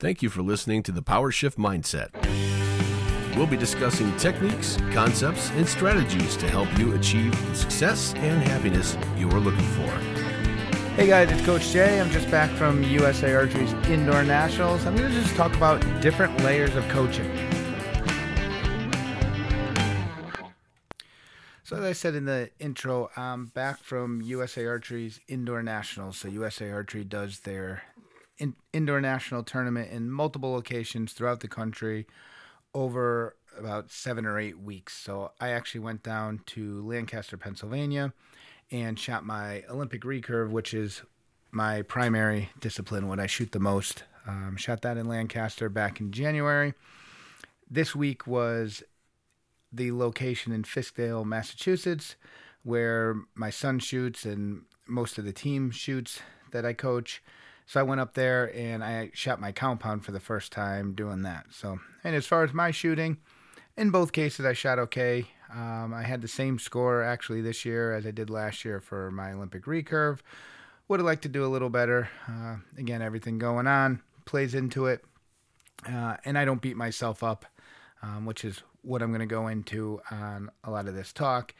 Thank you for listening to the Power Shift Mindset. We'll be discussing techniques, concepts, and strategies to help you achieve the success and happiness you are looking for. Hey guys, it's Coach Jay. I'm just back from USA Archery's Indoor Nationals. I'm going to just talk about different layers of coaching. So, as I said in the intro, I'm back from USA Archery's Indoor Nationals. So, USA Archery does their in- indoor national tournament in multiple locations throughout the country over about seven or eight weeks. So, I actually went down to Lancaster, Pennsylvania, and shot my Olympic recurve, which is my primary discipline, what I shoot the most. Um, shot that in Lancaster back in January. This week was the location in Fiskdale, Massachusetts, where my son shoots and most of the team shoots that I coach. So I went up there and I shot my compound for the first time doing that. So, and as far as my shooting, in both cases I shot okay. Um, I had the same score actually this year as I did last year for my Olympic recurve. Would have liked to do a little better. Uh, again, everything going on plays into it, uh, and I don't beat myself up, um, which is what I'm going to go into on a lot of this talk.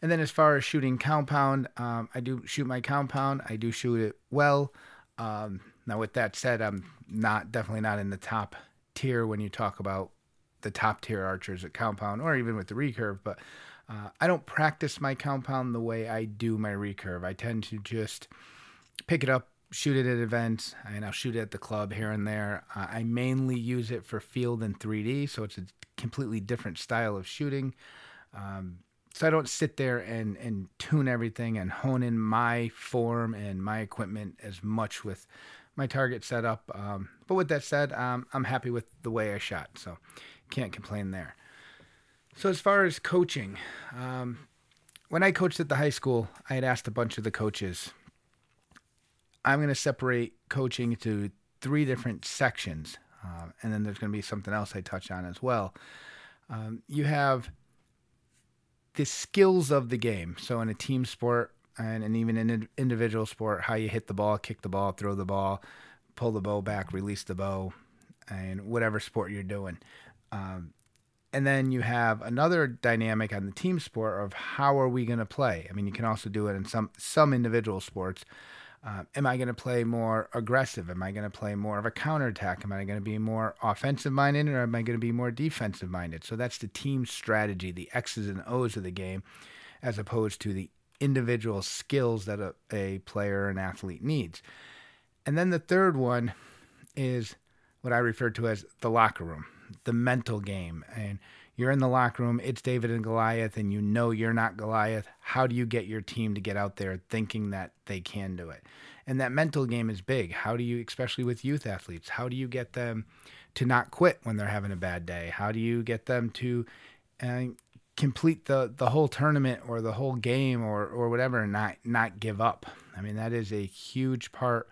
And then as far as shooting compound, um, I do shoot my compound. I do shoot it well. Um, now, with that said, I'm not definitely not in the top tier when you talk about the top tier archers at compound or even with the recurve. But uh, I don't practice my compound the way I do my recurve. I tend to just pick it up, shoot it at events, and I'll shoot it at the club here and there. Uh, I mainly use it for field and 3D, so it's a completely different style of shooting. Um, so I don't sit there and, and tune everything and hone in my form and my equipment as much with my target setup. Um, but with that said, um, I'm happy with the way I shot, so can't complain there. So as far as coaching, um, when I coached at the high school, I had asked a bunch of the coaches. I'm going to separate coaching into three different sections, uh, and then there's going to be something else I touch on as well. Um, you have the skills of the game. So in a team sport and, and even in an individual sport, how you hit the ball, kick the ball, throw the ball, pull the bow back, release the bow, and whatever sport you're doing. Um, and then you have another dynamic on the team sport of how are we going to play. I mean, you can also do it in some some individual sports. Uh, am I going to play more aggressive? Am I going to play more of a counterattack? Am I going to be more offensive minded or am I going to be more defensive minded? So that's the team strategy, the X's and O's of the game, as opposed to the individual skills that a, a player or an athlete needs. And then the third one is what I refer to as the locker room, the mental game. And you're in the locker room, it's David and Goliath, and you know you're not Goliath. How do you get your team to get out there thinking that they can do it? And that mental game is big. How do you, especially with youth athletes, how do you get them to not quit when they're having a bad day? How do you get them to uh, complete the, the whole tournament or the whole game or, or whatever and not, not give up? I mean, that is a huge part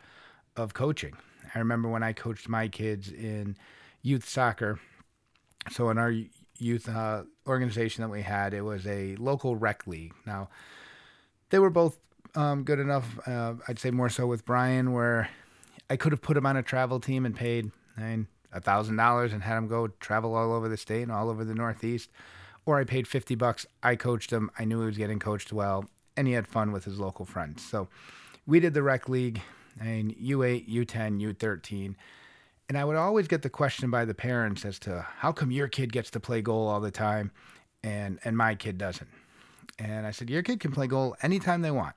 of coaching. I remember when I coached my kids in youth soccer. So in our youth uh, organization that we had. It was a local rec league. Now, they were both um, good enough. Uh, I'd say more so with Brian, where I could have put him on a travel team and paid a thousand dollars and had him go travel all over the state and all over the Northeast. Or I paid fifty bucks. I coached him. I knew he was getting coached well, and he had fun with his local friends. So we did the rec league and U8, U10, U13 and I would always get the question by the parents as to how come your kid gets to play goal all the time and and my kid doesn't. And I said, Your kid can play goal anytime they want.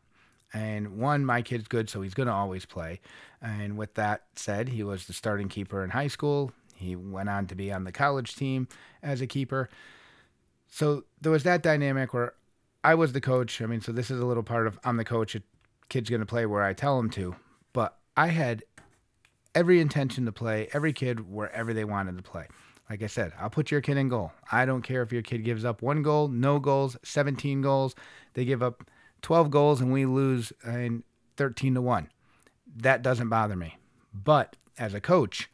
And one, my kid's good, so he's going to always play. And with that said, he was the starting keeper in high school. He went on to be on the college team as a keeper. So there was that dynamic where I was the coach. I mean, so this is a little part of I'm the coach. A kid's going to play where I tell him to. But I had every intention to play every kid wherever they wanted to play. Like I said, I'll put your kid in goal. I don't care if your kid gives up one goal, no goals, 17 goals. They give up 12 goals and we lose in 13 to 1. That doesn't bother me. But as a coach,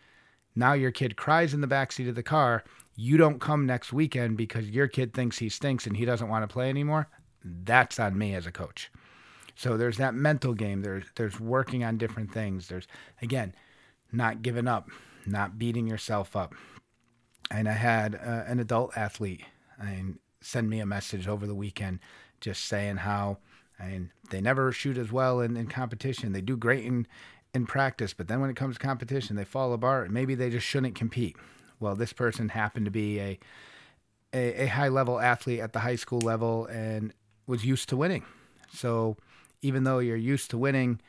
now your kid cries in the backseat of the car. You don't come next weekend because your kid thinks he stinks and he doesn't want to play anymore. That's on me as a coach. So there's that mental game. There's there's working on different things. There's again, not giving up. not beating yourself up. And I had uh, an adult athlete I mean, send me a message over the weekend just saying how I mean, they never shoot as well in, in competition. They do great in, in practice, but then when it comes to competition, they fall apart. Maybe they just shouldn't compete. Well, this person happened to be a, a, a high level athlete at the high school level and was used to winning. So even though you're used to winning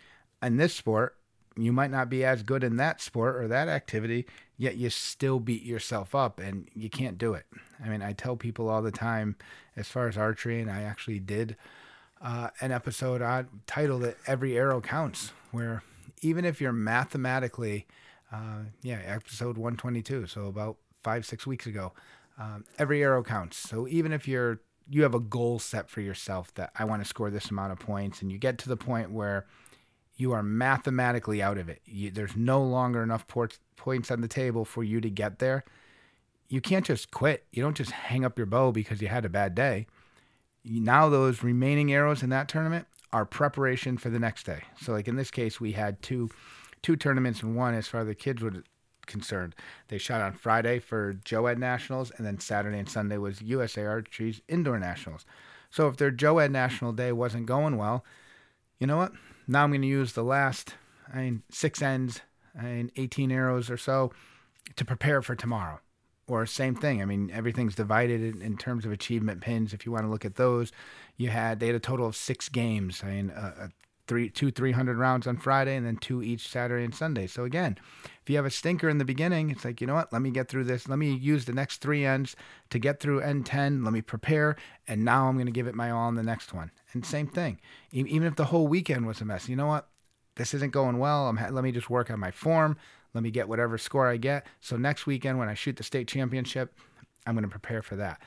in this sport, you might not be as good in that sport or that activity, yet you still beat yourself up and you can't do it. I mean, I tell people all the time, as far as archery, and I actually did uh, an episode on titled it "Every Arrow Counts," where even if you're mathematically, uh, yeah, episode 122, so about five six weeks ago, um, every arrow counts. So even if you're you have a goal set for yourself that I want to score this amount of points, and you get to the point where you are mathematically out of it. You, there's no longer enough points on the table for you to get there. You can't just quit. You don't just hang up your bow because you had a bad day. Now those remaining arrows in that tournament are preparation for the next day. So like in this case, we had two two tournaments and one as far as the kids were concerned. They shot on Friday for JOAD Nationals, and then Saturday and Sunday was USA Archery's Indoor Nationals. So if their JOAD National Day wasn't going well, you know what? Now I'm going to use the last, I mean, six ends, and 18 arrows or so to prepare for tomorrow. Or same thing. I mean, everything's divided in, in terms of achievement pins. If you want to look at those, you had they had a total of six games. I mean, uh, three, two, three hundred rounds on Friday, and then two each Saturday and Sunday. So again, if you have a stinker in the beginning, it's like you know what? Let me get through this. Let me use the next three ends to get through end ten. Let me prepare, and now I'm going to give it my all in the next one. And same thing. Even if the whole weekend was a mess, you know what? This isn't going well. I'm, let me just work on my form. Let me get whatever score I get. So next weekend, when I shoot the state championship, I'm going to prepare for that.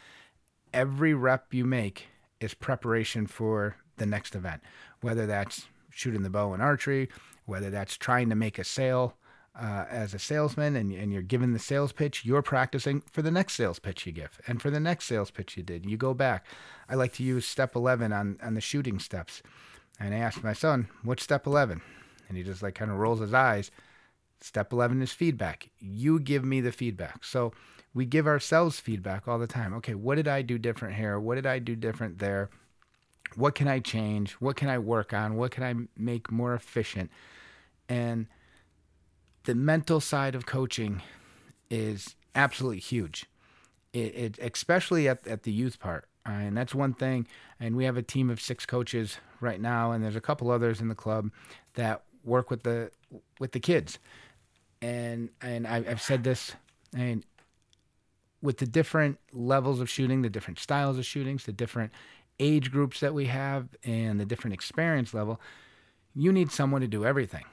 Every rep you make is preparation for the next event, whether that's shooting the bow in archery, whether that's trying to make a sale uh, as a salesman and, and you're given the sales pitch, you're practicing for the next sales pitch you give and for the next sales pitch you did. You go back. I like to use step 11 on, on the shooting steps. And I asked my son, what's step 11? And he just like kind of rolls his eyes. Step 11 is feedback. You give me the feedback. So we give ourselves feedback all the time. Okay, what did I do different here? What did I do different there? What can I change? What can I work on? What can I make more efficient? And the mental side of coaching is absolutely huge. It, it especially at, at the youth part. Uh, and that's one thing. And we have a team of six coaches right now, and there's a couple others in the club that work with the with the kids. And and I, I've said this, and with the different levels of shooting, the different styles of shootings, the different age groups that we have, and the different experience level, you need someone to do everything.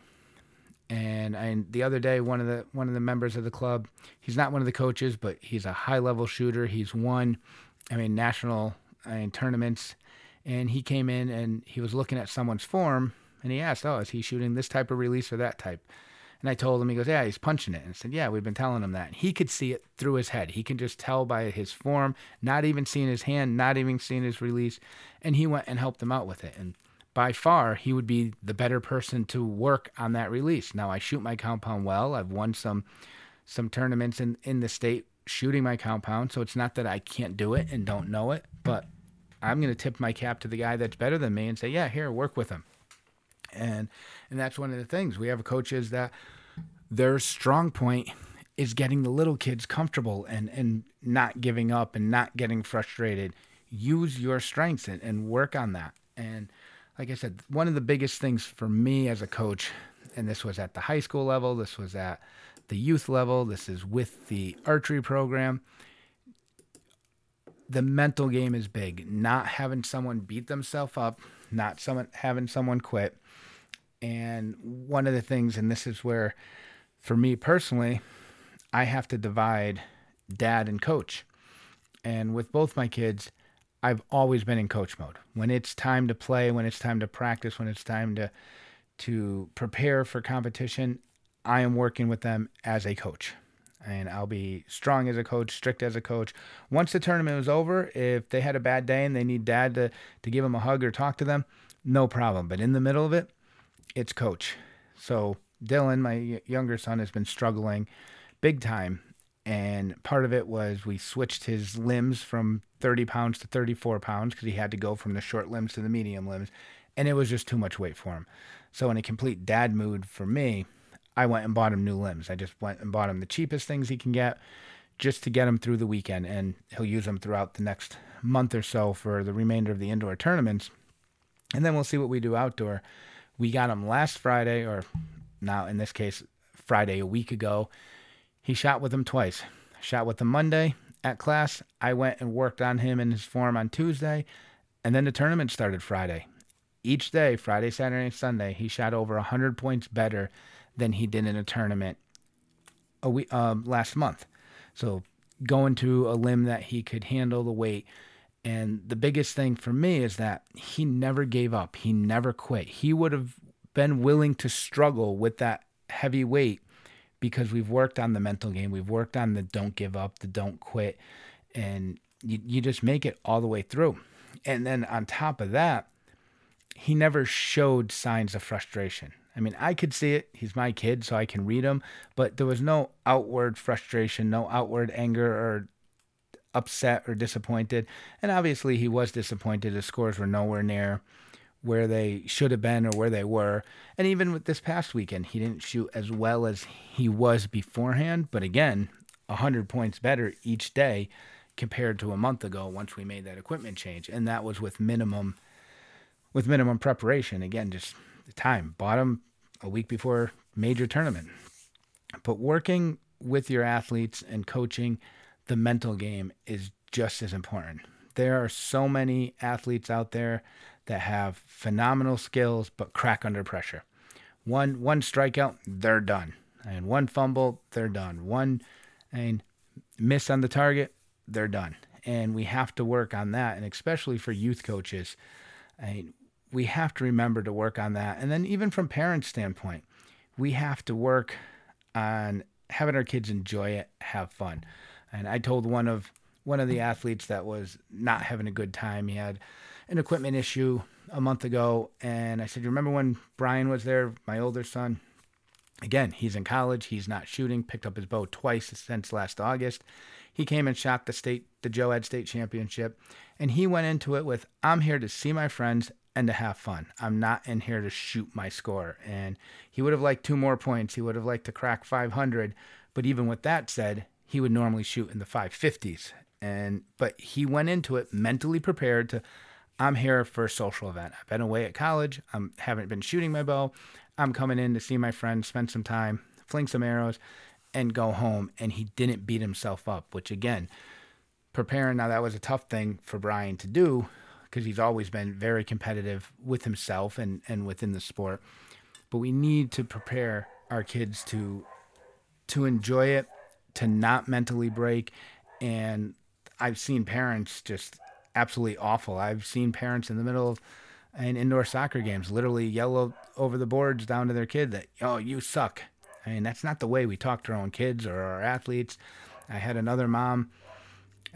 And and the other day, one of the one of the members of the club, he's not one of the coaches, but he's a high level shooter. He's won, I mean, national uh, I mean, tournaments, and he came in and he was looking at someone's form, and he asked, "Oh, is he shooting this type of release or that type?" And I told him, he goes, Yeah, he's punching it. And I said, Yeah, we've been telling him that. He could see it through his head. He can just tell by his form, not even seeing his hand, not even seeing his release. And he went and helped him out with it. And by far, he would be the better person to work on that release. Now, I shoot my compound well. I've won some some tournaments in, in the state shooting my compound. So it's not that I can't do it and don't know it, but I'm going to tip my cap to the guy that's better than me and say, yeah, here, work with him. And and that's one of the things we have coaches that their strong point is getting the little kids comfortable and and not giving up and not getting frustrated. Use your strengths and, and work on that. And like I said, one of the biggest things for me as a coach, and this was at the high school level, this was at the youth level, this is with the archery program. The mental game is big. Not having someone beat themselves up, not someone having someone quit. And one of the things, and this is where, for me personally, I have to divide dad and coach. And with both my kids, I've always been in coach mode. When it's time to play, when it's time to practice, when it's time to to prepare for competition, I am working with them as a coach. And I'll be strong as a coach, strict as a coach. Once the tournament was over, if they had a bad day and they need dad to, to give them a hug or talk to them, no problem. But in the middle of it, it's coach. So Dylan, my younger son, has been struggling big time. And part of it was we switched his limbs from 30 pounds to 34 pounds because he had to go from the short limbs to the medium limbs. And it was just too much weight for him. So, in a complete dad mood for me, I went and bought him new limbs. I just went and bought him the cheapest things he can get just to get him through the weekend. And he'll use them throughout the next month or so for the remainder of the indoor tournaments. And then we'll see what we do outdoor. We got him last Friday, or now in this case, Friday a week ago. He shot with him twice. Shot with him Monday at class. I went and worked on him in his form on Tuesday. And then the tournament started Friday. Each day, Friday, Saturday, and Sunday, he shot over 100 points better than he did in a tournament a week, uh, last month. So going to a limb that he could handle the weight. And the biggest thing for me is that he never gave up. He never quit. He would have been willing to struggle with that heavy weight because we've worked on the mental game. We've worked on the don't give up, the don't quit. And you, you just make it all the way through. And then on top of that, he never showed signs of frustration. I mean, I could see it. He's my kid, so I can read him. But there was no outward frustration, no outward anger or upset or disappointed. And obviously, he was disappointed. His scores were nowhere near where they should have been or where they were. And even with this past weekend, he didn't shoot as well as he was beforehand. But again, 100 points better each day compared to a month ago once we made that equipment change. And that was with minimum with minimum preparation. Again, just the time. Him a week before major tournament. But working with your athletes and coaching the mental game is just as important. There are so many athletes out there that have phenomenal skills but crack under pressure. One one strikeout, they're done. And one fumble, they're done. One and miss on the target, they're done. And we have to work on that. And especially for youth coaches, I mean, we have to remember to work on that. And then even from parents' standpoint, we have to work on having our kids enjoy it, have fun. And I told one of one of the athletes that was not having a good time. He had an equipment issue a month ago, and I said, "You "Remember when Brian was there, my older son? Again, he's in college. He's not shooting. Picked up his bow twice since last August. He came and shot the state, the JOAD State Championship, and he went into it with, "I'm here to see my friends and to have fun. I'm not in here to shoot my score. And he would have liked two more points. He would have liked to crack 500. But even with that said, he would normally shoot in the 550s. And but he went into it mentally prepared to. I'm here for a social event. I've been away at college. I haven't been shooting my bow. I'm coming in to see my friends, spend some time, fling some arrows, and go home. And he didn't beat himself up, which again, preparing now that was a tough thing for Brian to do because he's always been very competitive with himself and, and within the sport. But we need to prepare our kids to to enjoy it, to not mentally break. And I've seen parents just absolutely awful. I've seen parents in the middle of an indoor soccer games literally yell over the boards down to their kid that, oh, you suck. I mean, that's not the way we talk to our own kids or our athletes. I had another mom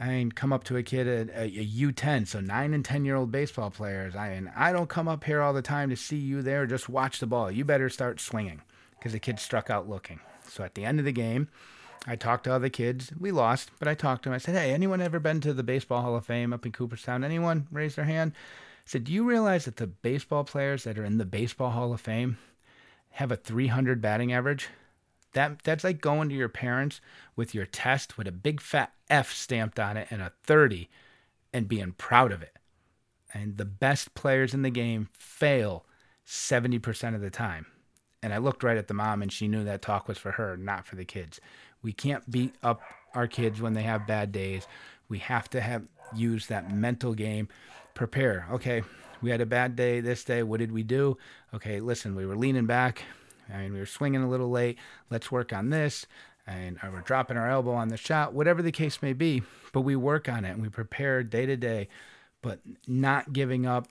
I mean, come up to a kid at a, a U10, so nine and 10 year old baseball players. I mean, I don't come up here all the time to see you there. Just watch the ball. You better start swinging because the kid struck out looking. So at the end of the game, I talked to other kids. We lost, but I talked to them. I said, Hey, anyone ever been to the Baseball Hall of Fame up in Cooperstown? Anyone raise their hand? I said, Do you realize that the baseball players that are in the Baseball Hall of Fame have a 300 batting average? That that's like going to your parents with your test with a big fat F stamped on it and a 30 and being proud of it. And the best players in the game fail 70% of the time. And I looked right at the mom and she knew that talk was for her, not for the kids. We can't beat up our kids when they have bad days. We have to have use that mental game. Prepare. Okay, we had a bad day this day. What did we do? Okay, listen, we were leaning back. I mean, we were swinging a little late. Let's work on this. And we're dropping our elbow on the shot, whatever the case may be. But we work on it and we prepare day to day, but not giving up,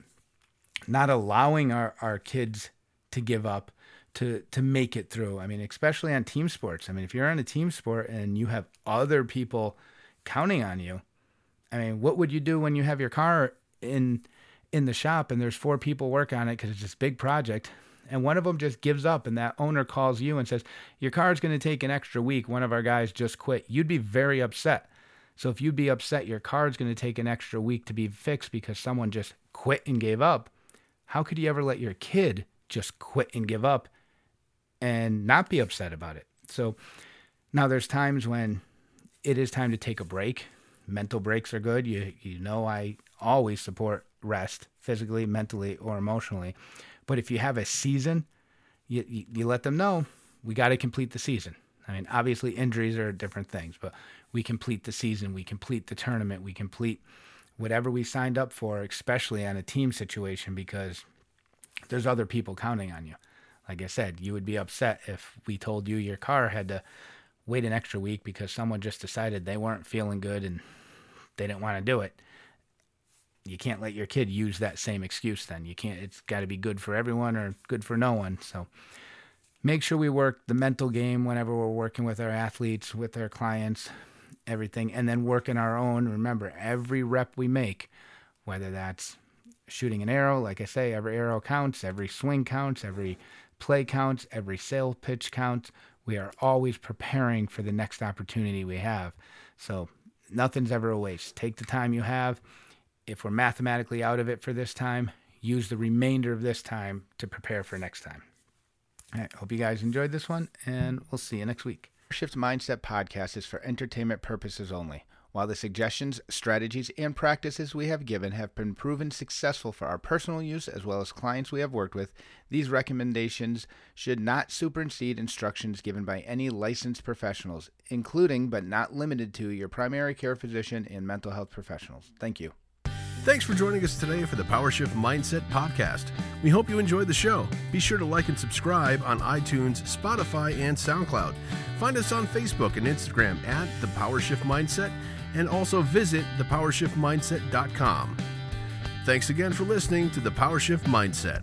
not allowing our, our kids to give up to to make it through. I mean, especially on team sports. I mean, if you're on a team sport and you have other people counting on you, I mean, what would you do when you have your car in in the shop and there's four people work on it because it's this big project and one of them just gives up and that owner calls you and says, Your car's going to take an extra week. One of our guys just quit. You'd be very upset. So if you'd be upset your car's going to take an extra week to be fixed because someone just quit and gave up, how could you ever let your kid just quit and give up and not be upset about it? So now there's times when it is time to take a break. Mental breaks are good. You you know I always support rest physically, mentally, or emotionally. But if you have a season, you, you, you let them know we got to complete the season. I mean, obviously injuries are different things, but we complete the season, we complete the tournament, we complete whatever we signed up for, especially on a team situation, because there's other people counting on you. Like I said, you would be upset if we told you your car had to wait an extra week because someone just decided they weren't feeling good and they didn't want to do it you can't let your kid use that same excuse then. You can't it's got to be good for everyone or good for no one. So make sure we work the mental game whenever we're working with our athletes, with our clients, everything and then work in our own. Remember, every rep we make, whether that's shooting an arrow, like I say, every arrow counts, every swing counts, every play counts, every sale pitch counts. We are always preparing for the next opportunity we have. So nothing's ever a waste. Take the time you have if we're mathematically out of it for this time, use the remainder of this time to prepare for next time. Right, hope you guys enjoyed this one, and we'll see you next week. Shift Mindset podcast is for entertainment purposes only. While the suggestions, strategies, and practices we have given have been proven successful for our personal use as well as clients we have worked with, these recommendations should not supersede instructions given by any licensed professionals, including but not limited to your primary care physician and mental health professionals. Thank you. Thanks for joining us today for the PowerShift Mindset Podcast. We hope you enjoyed the show. Be sure to like and subscribe on iTunes, Spotify, and SoundCloud. Find us on Facebook and Instagram at The PowerShift Mindset and also visit thepowershiftmindset.com. Thanks again for listening to The PowerShift Mindset.